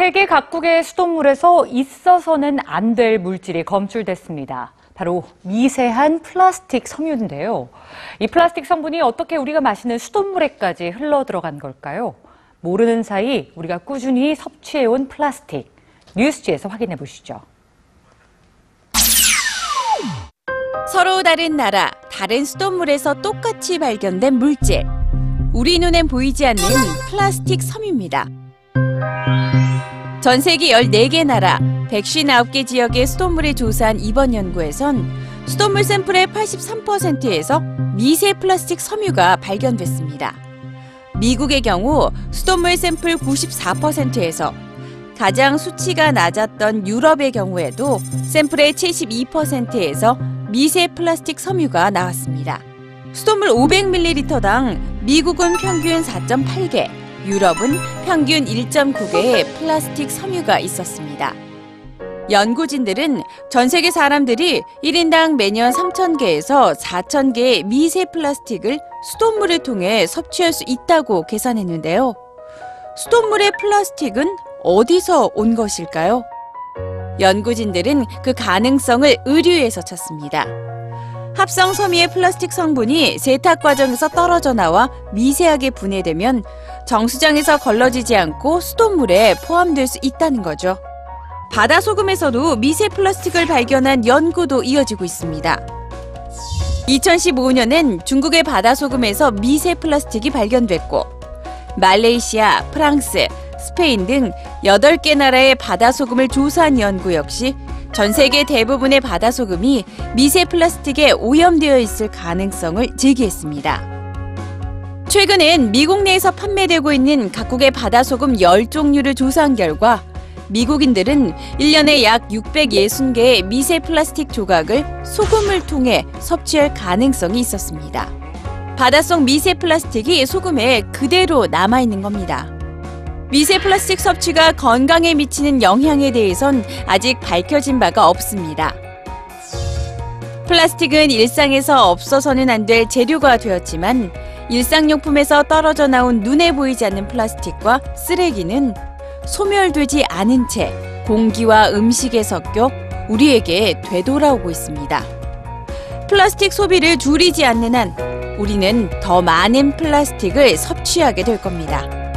세계 각국의 수돗물에서 있어서는 안 될 물질이 검출됐습니다. 바로 미세한 플라스틱 섬유인데요. 이 플라스틱 성분이 어떻게 우리가 마시는 수돗물에까지 흘러 들어간 걸까요? 모르는 사이 우리가 꾸준히 섭취해온 플라스틱. 뉴스지에서 확인해 보시죠. 서로 다른 나라, 다른 수돗물에서 똑같이 발견된 물질. 우리 눈엔 보이지 않는 플라스틱 섬유입니다. 전 세계 14개 나라, 159개 지역의 수돗물을 조사한 이번 연구에선 수돗물 샘플의 83%에서 미세 플라스틱 섬유가 발견됐습니다. 미국의 경우 수돗물 샘플 94%에서 가장 수치가 낮았던 유럽의 경우에도 샘플의 72%에서 미세 플라스틱 섬유가 나왔습니다. 수돗물 500ml당 미국은 평균 4.8개, 유럽은 평균 1.9개의 플라스틱 섬유가 있었습니다. 연구진들은 전 세계 사람들이 1인당 매년 3,000개에서 4,000개의 미세 플라스틱을 수돗물을 통해 섭취할 수 있다고 계산했는데요. 수돗물의 플라스틱은 어디서 온 것일까요? 연구진들은 그 가능성을 의류에서 찾습니다. 합성 섬유의 플라스틱 성분이 세탁 과정에서 떨어져 나와 미세하게 분해되면 정수장에서 걸러지지 않고 수돗물에 포함될 수 있다는 거죠. 바다 소금에서도 미세 플라스틱을 발견한 연구도 이어지고 있습니다. 2015년엔 중국의 바다 소금에서 미세 플라스틱이 발견됐고 말레이시아, 프랑스, 스페인 등 8개 나라의 바다 소금을 조사한 연구 역시 전 세계 대부분의 바다 소금이 미세 플라스틱에 오염되어 있을 가능성을 제기했습니다. 최근엔 미국 내에서 판매되고 있는 각국의 바다 소금 10종류를 조사한 결과 미국인들은 1년에 약 660개의 미세 플라스틱 조각을 소금을 통해 섭취할 가능성이 있었습니다. 바닷속 미세 플라스틱이 소금에 그대로 남아있는 겁니다. 미세 플라스틱 섭취가 건강에 미치는 영향에 대해선 아직 밝혀진 바가 없습니다. 플라스틱은 일상에서 없어서는 안 될 재료가 되었지만 일상용품에서 떨어져 나온 눈에 보이지 않는 플라스틱과 쓰레기는 소멸되지 않은 채 공기와 음식에 섞여 우리에게 되돌아오고 있습니다. 플라스틱 소비를 줄이지 않는 한 우리는 더 많은 플라스틱을 섭취하게 될 겁니다.